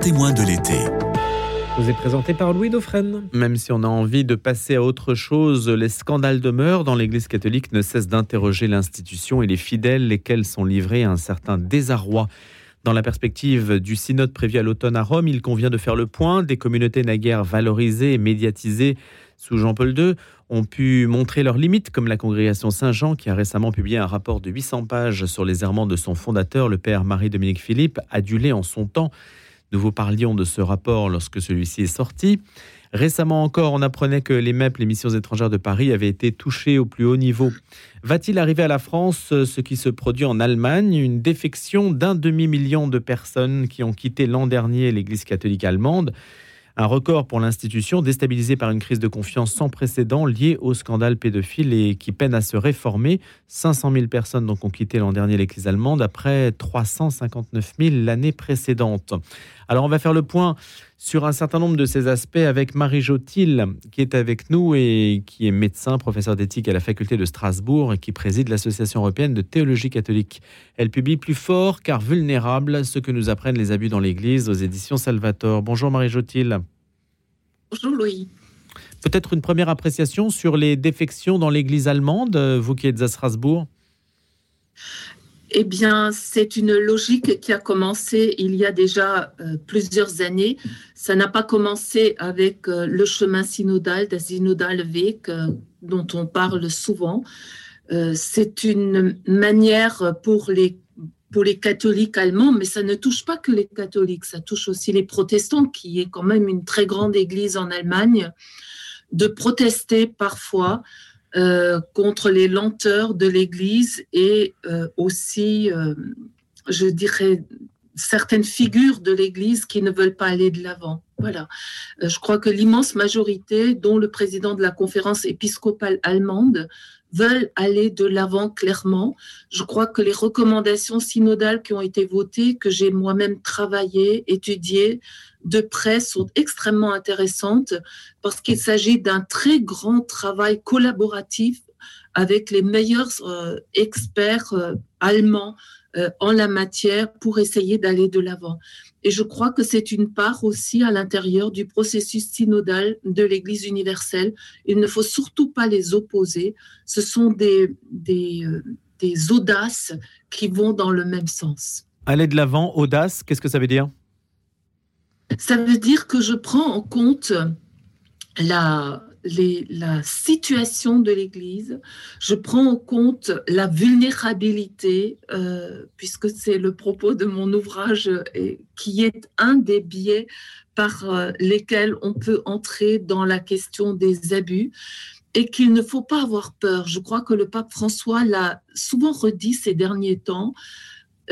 témoin de l'été. Vous est présenté par Louis Dauphren. Même si on a envie de passer à autre chose, les scandales demeurent. Dans l'Église catholique ne cessent d'interroger l'institution et les fidèles, lesquels sont livrés à un certain désarroi. Dans la perspective du synode prévu à l'automne à Rome, il convient de faire le point. Des communautés naguère valorisées et médiatisées sous Jean-Paul II ont pu montrer leurs limites, comme la congrégation Saint-Jean qui a récemment publié un rapport de 800 pages sur les errements de son fondateur, le père Marie-Dominique Philippe, adulé en son temps. Nous vous parlions de ce rapport lorsque celui-ci est sorti. Récemment encore, on apprenait que les MEP, les missions étrangères de Paris, avaient été touchées au plus haut niveau. Va-t-il arriver à la France ce qui se produit en Allemagne, une défection d'un demi-million de personnes qui ont quitté l'an dernier l'Église catholique allemande un record pour l'institution, déstabilisée par une crise de confiance sans précédent liée au scandale pédophile et qui peine à se réformer. 500 000 personnes donc ont quitté l'an dernier l'Église allemande après 359 000 l'année précédente. Alors on va faire le point sur un certain nombre de ces aspects avec Marie Jotil qui est avec nous et qui est médecin, professeur d'éthique à la faculté de Strasbourg et qui préside l'Association européenne de théologie catholique. Elle publie Plus fort car vulnérable ce que nous apprennent les abus dans l'Église aux éditions Salvator. Bonjour Marie Jotil. Bonjour Louis. Peut-être une première appréciation sur les défections dans l'Église allemande, vous qui êtes à Strasbourg? Eh bien, c'est une logique qui a commencé il y a déjà euh, plusieurs années. Ça n'a pas commencé avec euh, le chemin synodal, des synodal euh, dont on parle souvent. c'est une manière pour les pour les catholiques allemands, mais ça ne touche pas que les catholiques, ça touche aussi les protestants, qui est quand même une très grande église en Allemagne, de protester parfois euh, contre les lenteurs de l'Église et euh, aussi, euh, je dirais, certaines figures de l'Église qui ne veulent pas aller de l'avant. Voilà. je crois que l'immense majorité, dont le président de la conférence épiscopale allemande, veulent aller de l'avant clairement. Je crois que les recommandations synodales qui ont été votées, que j'ai moi-même travaillé, étudié de près, sont extrêmement intéressantes parce qu'il s'agit d'un très grand travail collaboratif avec les meilleurs euh, experts euh, allemands euh, en la matière pour essayer d'aller de l'avant. Et je crois que c'est une part aussi à l'intérieur du processus synodal de l'Église universelle. Il ne faut surtout pas les opposer. Ce sont des, des, euh, des audaces qui vont dans le même sens. Aller de l'avant, audace, qu'est-ce que ça veut dire? Ça veut dire que je prends en compte la, la situation de l'Église, je prends en compte la vulnérabilité, euh, puisque c'est le propos de mon ouvrage et qui est un des biais par euh, lesquels on peut entrer dans la question des abus et qu'il ne faut pas avoir peur. Je crois que le pape François l'a souvent redit ces derniers temps.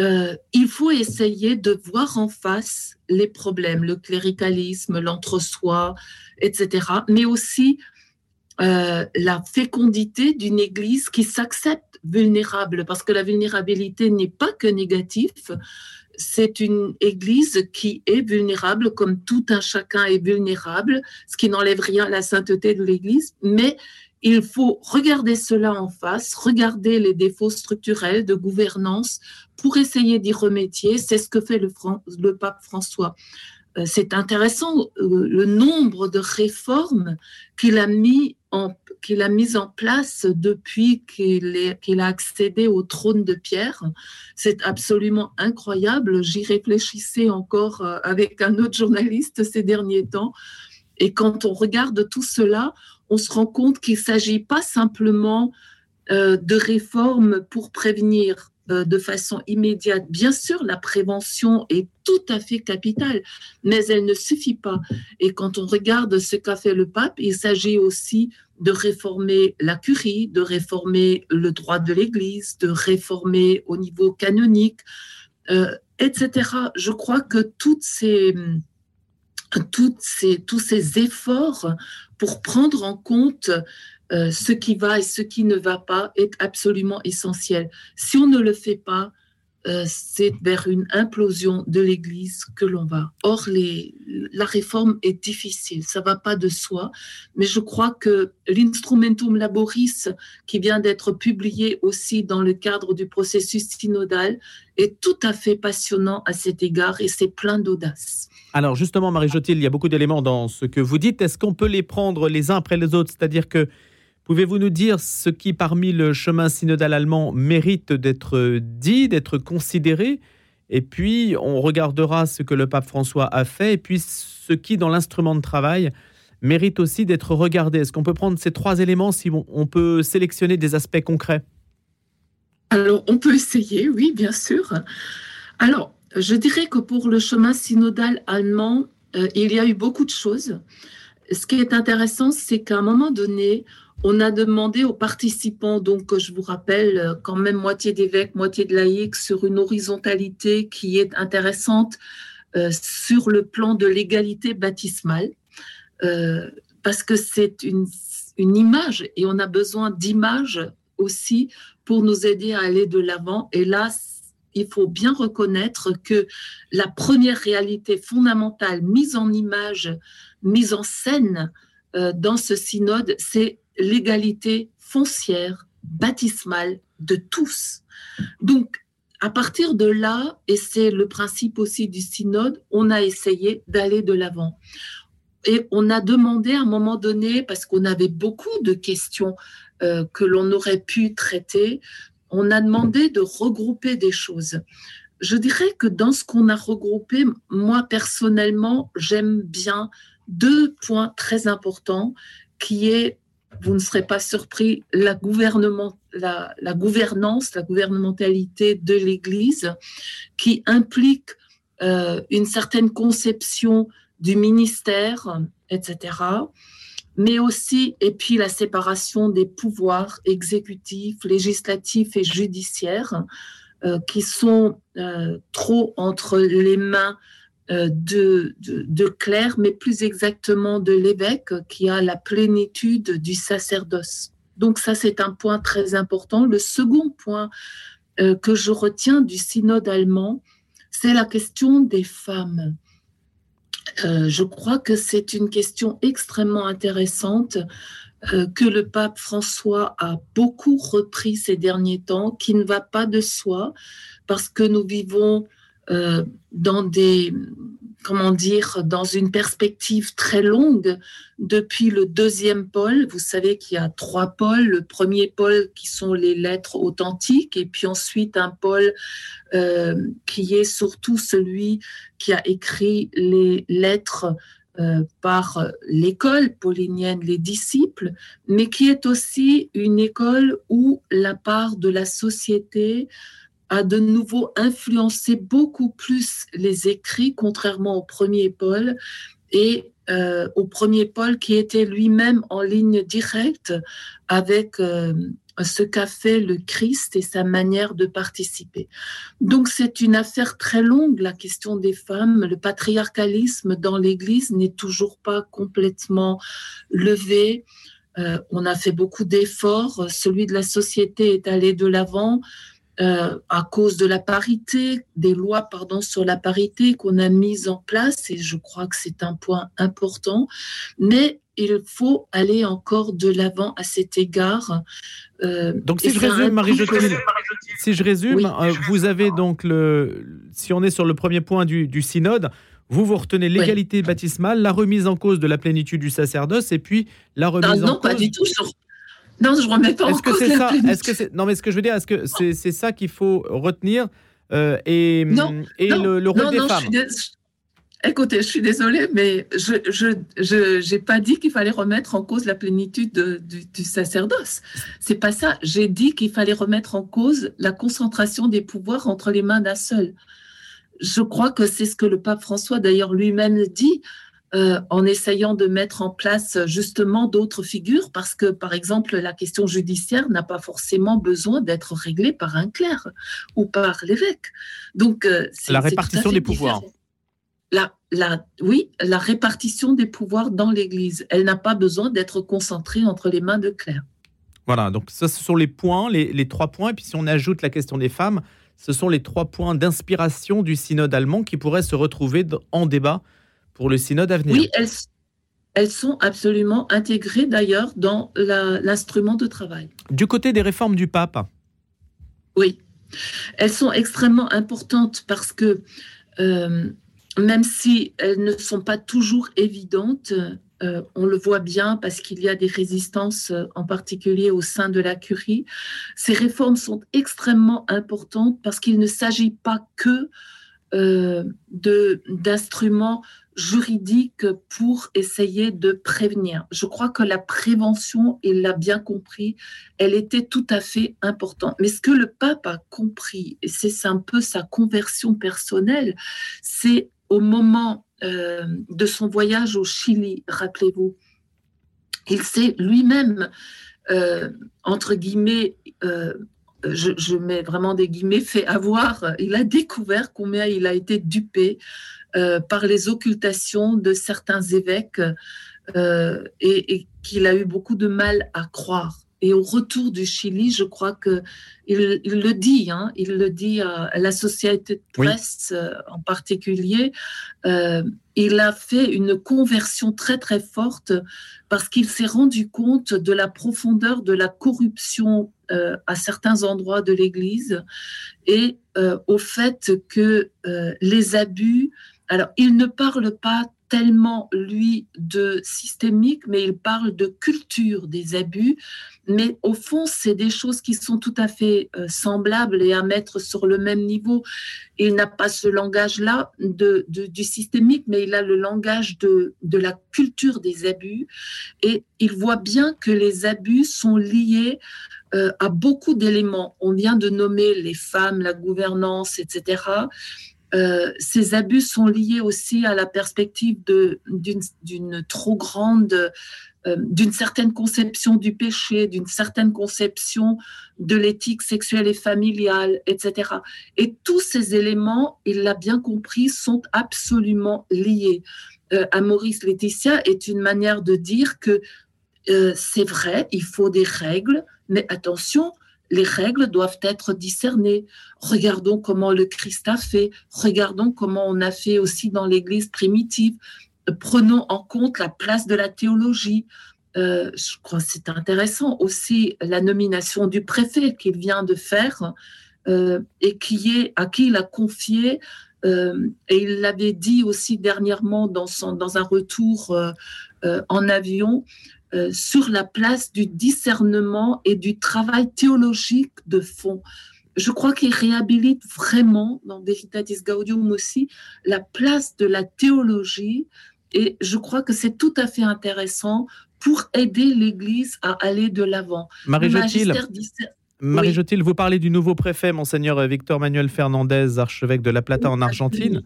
Euh, il faut essayer de voir en face les problèmes, le cléricalisme, l'entre-soi, etc. Mais aussi euh, la fécondité d'une Église qui s'accepte vulnérable, parce que la vulnérabilité n'est pas que négatif. C'est une Église qui est vulnérable, comme tout un chacun est vulnérable, ce qui n'enlève rien à la sainteté de l'Église, mais il faut regarder cela en face, regarder les défauts structurels de gouvernance pour essayer d'y remédier. C'est ce que fait le, pape François. Euh, c'est intéressant euh, le nombre de réformes qu'il a mis en qu'il a en place depuis qu'il a accédé au trône de pierre. C'est absolument incroyable. J'y réfléchissais encore euh, avec un autre journaliste ces derniers temps. Et quand on regarde tout cela, on se rend compte qu'il ne s'agit pas simplement de réformes pour prévenir euh, de façon immédiate. Bien sûr, la prévention est tout à fait capitale, mais elle ne suffit pas. Et quand on regarde ce qu'a fait le pape, il s'agit aussi de réformer la curie, de réformer le droit de l'Église, de réformer au niveau canonique, euh, etc. Je crois que tous ces efforts pour prendre en compte euh, ce qui va et ce qui ne va pas est absolument essentiel. Si on ne le fait pas, euh, c'est vers une implosion de l'Église que l'on va. Or, la réforme est difficile, ça va pas de soi, mais je crois que l'instrumentum laboris qui vient d'être publié aussi dans le cadre du processus synodal est tout à fait passionnant à cet égard et c'est plein d'audace. Alors justement, Marie Jotil, il y a beaucoup d'éléments dans ce que vous dites. Est-ce qu'on peut les prendre les uns après les autres? C'est-à-dire que Pouvez-vous nous dire ce qui, parmi le chemin synodal allemand, mérite d'être dit, d'être considéré? Et puis, on regardera ce que le pape François a fait, et puis ce qui, dans l'instrument de travail, mérite aussi d'être regardé. Est-ce qu'on peut prendre ces trois éléments si on peut sélectionner des aspects concrets? Alors, on peut essayer, oui, bien sûr. Alors, je dirais que pour le chemin synodal allemand, euh, il y a eu beaucoup de choses. Ce qui est intéressant, c'est qu'à un moment donné, on a demandé aux participants, donc je vous rappelle, euh, quand même moitié d'évêques, moitié de laïcs, sur une horizontalité qui est intéressante euh, sur le plan de l'égalité baptismale, parce que c'est une, une image et on a besoin d'images aussi pour nous aider à aller de l'avant. Et là, il faut bien reconnaître que la première réalité fondamentale mise en image, mise en scène dans ce synode, c'est l'égalité foncière, baptismale de tous. Donc, à partir de là, et c'est le principe aussi du synode, on a essayé d'aller de l'avant. Et on a demandé à un moment donné, parce qu'on avait beaucoup de questions euh, que l'on aurait pu traiter, on a demandé de regrouper des choses. Je dirais que dans ce qu'on a regroupé, moi personnellement, j'aime bien deux points très importants, qui est vous ne serez pas surpris, la, gouvernance, la gouvernementalité de l'Église, qui implique euh, une certaine conception du ministère, etc. Mais aussi, et puis la séparation des pouvoirs exécutifs, législatifs et judiciaires, euh, qui sont euh, trop entre les mains euh, de, de, clerc, mais plus exactement de l'évêque qui a la plénitude du sacerdoce. Donc ça, c'est un point très important. Le second point que je retiens du synode allemand, c'est la question des femmes. Euh, je crois que c'est une question extrêmement intéressante que le pape François a beaucoup repris ces derniers temps, qui ne va pas de soi, parce que nous vivons euh, dans des comment dire, dans une perspective très longue depuis le deuxième pôle. Vous savez qu'il y a trois pôles. Le premier pôle qui sont les lettres authentiques et puis ensuite un pôle euh, qui est surtout celui qui a écrit les lettres euh, par l'école paulinienne, les disciples, mais qui est aussi une école où la part de la société a de nouveau influencé beaucoup plus les écrits, contrairement au premier Paul, et euh, au premier Paul qui était lui-même en ligne directe avec euh, ce qu'a fait le Christ et sa manière de participer. Donc c'est une affaire très longue, la question des femmes. Le patriarcalisme dans l'Église n'est toujours pas complètement levé. Euh, on a fait beaucoup d'efforts. Celui de la société est allé de l'avant. Euh, à cause de la parité, des lois pardon, sur la parité qu'on a mises en place, et je crois que c'est un point important, mais il faut aller encore de l'avant à cet égard. Euh, donc si je résume, Marie Jotine, si je résume, euh, vous avez donc le, si on est sur le premier point du, du synode, vous vous retenez l'égalité baptismale, la remise en cause de la plénitude du sacerdoce, et puis la ah remise non, en cause. pas du tout. Non, je remets pas est-ce que c'est ça Est-ce que c'est non mais ce que je veux dire, est-ce que c'est c'est ça qu'il faut retenir euh, et non, et le, le, rôle non, des non, femmes? Écoutez, je suis désolée, mais je je je j'ai pas dit qu'il fallait remettre en cause la plénitude de, du, du, sacerdoce. C'est pas ça. J'ai dit qu'il fallait remettre en cause la concentration des pouvoirs entre les mains d'un seul. Je crois que c'est ce que le pape François d'ailleurs lui-même dit. Euh, en essayant de mettre en place justement d'autres figures, parce que par exemple la question judiciaire n'a pas forcément besoin d'être réglée par un clerc ou par l'évêque. Donc euh, la répartition des pouvoirs. La, la, oui, la répartition des pouvoirs dans l'Église, elle n'a pas besoin d'être concentrée entre les mains de clercs. Voilà, donc ça, ce sont les points, les, trois points. Et puis si on ajoute la question des femmes, ce sont les trois points d'inspiration du synode allemand qui pourraient se retrouver en débat pour le synode à venir. Oui, elles, sont absolument intégrées d'ailleurs dans l'instrument de travail. Du côté des réformes du pape Oui, elles sont extrêmement importantes parce que euh, même si elles ne sont pas toujours évidentes, euh, on le voit bien parce qu'il y a des résistances, euh, en particulier au sein de la curie. Ces réformes sont extrêmement importantes parce qu'il ne s'agit pas que euh, d'instruments juridiques pour essayer de prévenir. Je crois que la prévention, il l'a bien compris, elle était tout à fait importante. Mais ce que le pape a compris, et c'est un peu sa conversion personnelle, c'est au moment euh, de son voyage au Chili, rappelez-vous. Il s'est lui-même, euh, entre guillemets, euh, je, mets vraiment des guillemets, fait avoir, il a découvert combien il a été dupé par les occultations de certains évêques et qu'il a eu beaucoup de mal à croire. Et au retour du Chili, je crois que il, le dit, hein, il le dit à, la société de presse euh, en particulier. Euh, il a fait une conversion très très forte parce qu'il s'est rendu compte de la profondeur de la corruption euh, à certains endroits de l'Église et au fait que les abus. Alors, il ne parle pas tellement, lui, de systémique, mais il parle de culture des abus. Mais au fond, c'est des choses qui sont tout à fait euh, semblables et à mettre sur le même niveau. Il n'a pas ce langage-là de, du systémique, mais il a le langage de, de la culture des abus. Et il voit bien que les abus sont liés euh, à beaucoup d'éléments. On vient de nommer les femmes, la gouvernance, etc. Euh, ces abus sont liés aussi à la perspective d'une trop grande, euh, d'une certaine conception du péché, d'une certaine conception de l'éthique sexuelle et familiale, etc. Et tous ces éléments, il l'a bien compris, sont absolument liés. Euh, à Maurice Laetitia est une manière de dire que c'est vrai, il faut des règles, mais attention, les règles doivent être discernées. Regardons comment le Christ a fait, regardons comment on a fait aussi dans l'Église primitive. Prenons en compte la place de la théologie. Euh, je crois que c'est intéressant aussi la nomination du préfet qu'il vient de faire euh, et qui est, à qui il a confié, euh, et il l'avait dit aussi dernièrement dans, son, dans un retour en avion, euh, sur la place du discernement et du travail théologique de fond. Je crois qu'il réhabilite vraiment, dans Veritatis Gaudium aussi, la place de la théologie et je crois que c'est tout à fait intéressant pour aider l'Église à aller de l'avant. Marie-Jotil, Marie vous parlez du nouveau préfet, monseigneur Victor Manuel Fernandez, archevêque de La Plata en Argentine.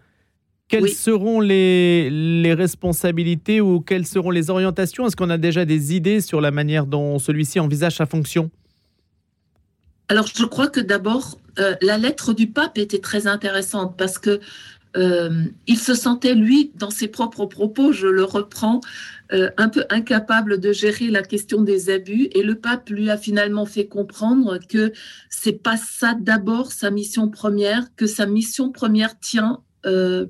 Quelles seront les, les, responsabilités ou quelles seront les orientations? Est-ce qu'on a déjà des idées sur la manière dont celui-ci envisage sa fonction? Alors, je crois que d'abord, euh, la lettre du pape était très intéressante parce que euh, il se sentait, lui, dans ses propres propos, je le reprends, euh, un peu incapable de gérer la question des abus. Et le pape lui a finalement fait comprendre que c'est pas ça d'abord sa mission première, que sa mission première tient euh,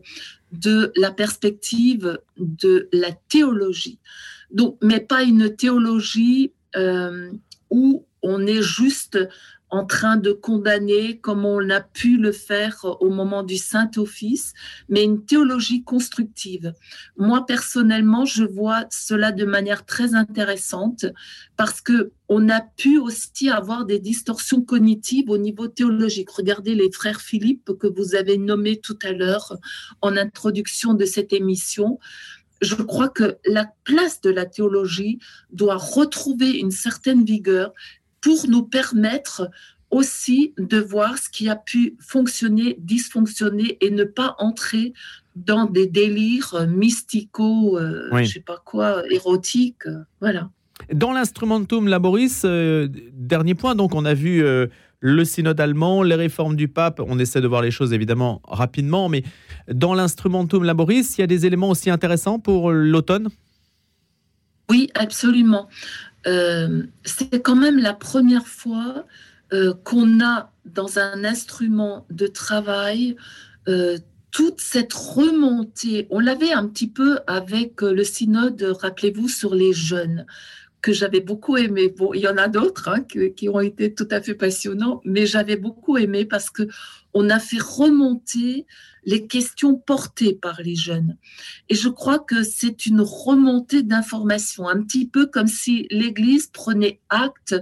de la perspective de la théologie. Mais pas une théologie euh, où on est juste en train de condamner comme on a pu le faire au moment du Saint-Office, mais une théologie constructive. Moi, personnellement, je vois cela de manière très intéressante parce que on a pu aussi avoir des distorsions cognitives au niveau théologique. Regardez les frères Philippe que vous avez nommés tout à l'heure en introduction de cette émission je crois que la place de la théologie doit retrouver une certaine vigueur pour nous permettre aussi de voir ce qui a pu fonctionner, dysfonctionner et ne pas entrer dans des délires mystico, euh, je sais pas quoi, érotiques, euh, voilà. Dans l'instrumentum laboris, euh, dernier point, donc on a vu le synode allemand, les réformes du pape, on essaie de voir les choses évidemment rapidement, mais dans l'instrumentum laboris, il y a des éléments aussi intéressants pour l'automne? Oui, absolument. Euh, c'est quand même la première fois euh, qu'on a dans un instrument de travail euh, toute cette remontée. On l'avait un petit peu avec le synode, rappelez-vous, sur les jeunes que j'avais beaucoup aimé. Bon, il y en a d'autres hein, qui, ont été tout à fait passionnants, mais j'avais beaucoup aimé parce que on a fait remonter les questions portées par les jeunes. Et je crois que c'est une remontée d'informations, un petit peu comme si l'Église prenait acte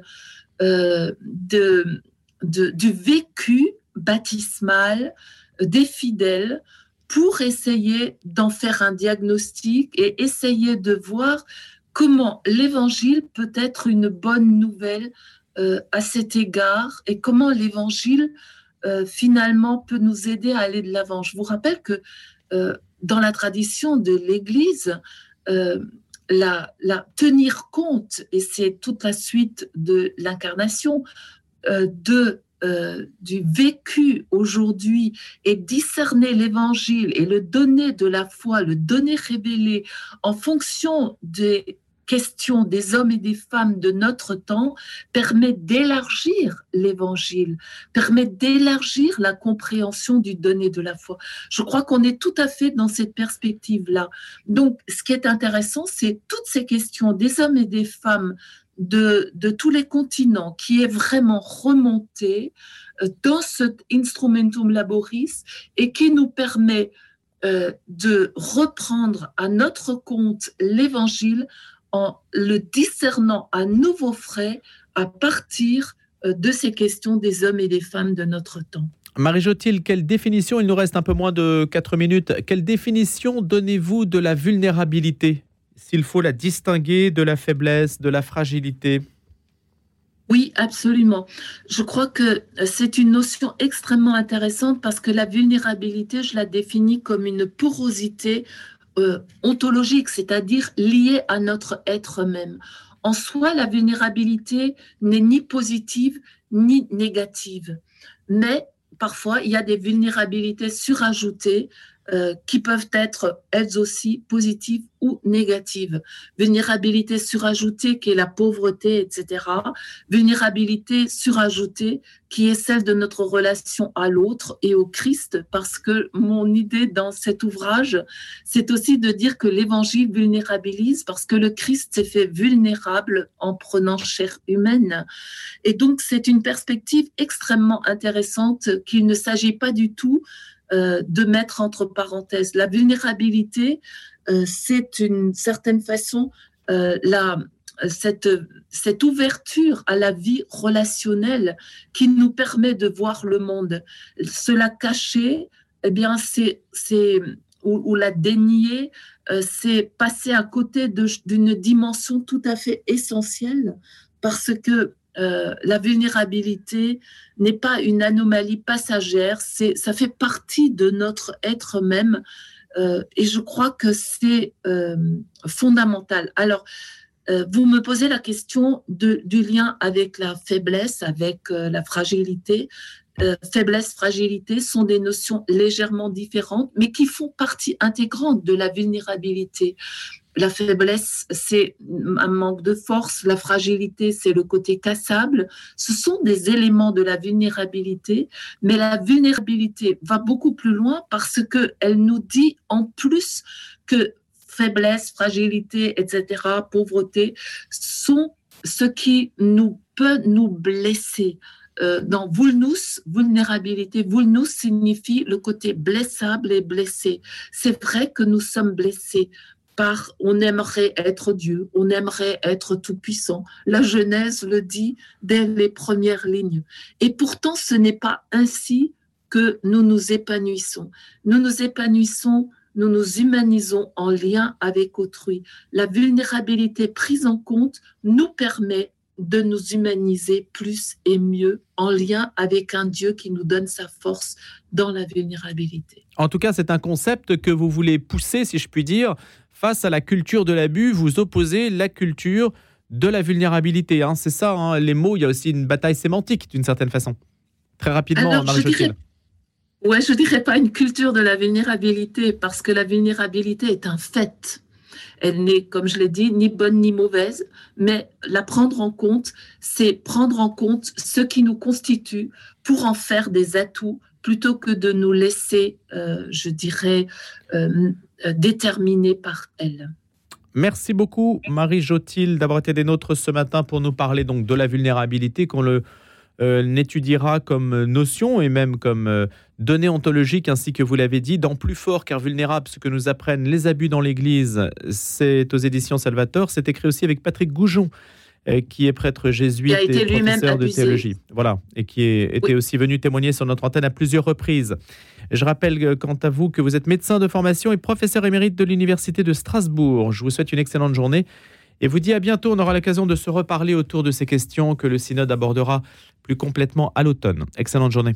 euh, de, du vécu baptismal des fidèles pour essayer d'en faire un diagnostic et essayer de voir comment l'évangile peut être une bonne nouvelle euh, à cet égard et comment l'évangile euh, finalement peut nous aider à aller de l'avant. Je vous rappelle que euh, dans la tradition de l'Église, la, la, tenir compte, et c'est toute la suite de l'incarnation, de du vécu aujourd'hui et discerner l'évangile et le donner de la foi, le donner révélé en fonction des question des hommes et des femmes de notre temps permet d'élargir l'évangile, permet d'élargir la compréhension du donné de la foi. Je crois qu'on est tout à fait dans cette perspective-là. Donc, ce qui est intéressant, c'est toutes ces questions des hommes et des femmes de, tous les continents qui est vraiment remonté euh, dans cet instrumentum laboris et qui nous permet euh, de reprendre à notre compte l'évangile en le discernant à nouveau frais à partir euh, de ces questions des hommes et des femmes de notre temps. Marie Jotil, quelle définition, il nous reste un peu moins de 4 minutes, quelle définition donnez-vous de la vulnérabilité? S'il faut la distinguer de la faiblesse, de la fragilité oui, absolument. Je crois que c'est une notion extrêmement intéressante parce que la vulnérabilité, je la définis comme une porosité euh, ontologique, c'est-à-dire lié à notre être même. En soi, la vulnérabilité n'est ni positive ni négative, mais parfois il y a des vulnérabilités surajoutées euh, qui peuvent être elles aussi positives ou négatives. Vulnérabilité surajoutée qui est la pauvreté, etc. Vulnérabilité surajoutée qui est celle de notre relation à l'autre et au Christ, parce que mon idée dans cet ouvrage, c'est aussi de dire que l'évangile vulnérabilise, parce que le Christ s'est fait vulnérable en prenant chair humaine. Et donc c'est une perspective extrêmement intéressante qu'il ne s'agit pas du tout euh, de mettre entre parenthèses. La vulnérabilité, euh, c'est une certaine façon euh, la, cette, cette ouverture à la vie relationnelle qui nous permet de voir le monde. Cela caché, eh bien, c'est, ou, ou, la dénier, c'est passer à côté d'une dimension tout à fait essentielle parce que euh, la vulnérabilité n'est pas une anomalie passagère, ça fait partie de notre être même euh, et je crois que c'est euh, fondamental. Alors, vous me posez la question du lien avec la faiblesse, avec la fragilité. faiblesse, fragilité sont des notions légèrement différentes, mais qui font partie intégrante de la vulnérabilité. La faiblesse, c'est un manque de force. La fragilité, c'est le côté cassable. Ce sont des éléments de la vulnérabilité, mais la vulnérabilité va beaucoup plus loin parce qu'elle nous dit en plus que faiblesse, fragilité, etc., pauvreté sont ce qui nous peut nous blesser. Euh, dans vulnus, vulnérabilité, vulnus signifie le côté blessable et blessé. C'est vrai que nous sommes blessés on aimerait être Dieu, on aimerait être tout-puissant. La Genèse le dit dès les premières lignes. Et pourtant, ce n'est pas ainsi que nous nous épanouissons. Nous nous épanouissons, nous nous humanisons en lien avec autrui. La vulnérabilité prise en compte nous permet de nous humaniser plus et mieux en lien avec un Dieu qui nous donne sa force dans la vulnérabilité. En tout cas, c'est un concept que vous voulez pousser, si je puis dire, face à la culture de l'abus, vous opposez la culture de la vulnérabilité. Hein. C'est ça, hein, les mots, il y a aussi une bataille sémantique d'une certaine façon. Très rapidement, Marie dirais... Ouais, je dirais pas une culture de la vulnérabilité parce que la vulnérabilité est un fait. Elle n'est, comme je l'ai dit, ni bonne ni mauvaise, mais la prendre en compte, c'est prendre en compte ce qui nous constitue pour en faire des atouts plutôt que de nous laisser, euh, je dirais, euh, euh, déterminer par elle. Merci beaucoup, Marie Jotil, d'avoir été des nôtres ce matin pour nous parler donc de la vulnérabilité, qu'on le n'étudiera comme notion et même comme données ontologiques, ainsi que vous l'avez dit, dans Plus fort car vulnérable, ce que nous apprennent les abus dans l'Église. C'est aux éditions Salvator. C'est écrit aussi avec Patrick Goujon. Euh, qui est prêtre jésuite et professeur de théologie. Voilà, et qui est, était aussi venu témoigner sur notre antenne à plusieurs reprises. Je rappelle, euh, quant à vous, que vous êtes médecin de formation et professeur émérite de l'Université de Strasbourg. Je vous souhaite une excellente journée et vous dis à bientôt. On aura l'occasion de se reparler autour de ces questions que le synode abordera plus complètement à l'automne. Excellente journée.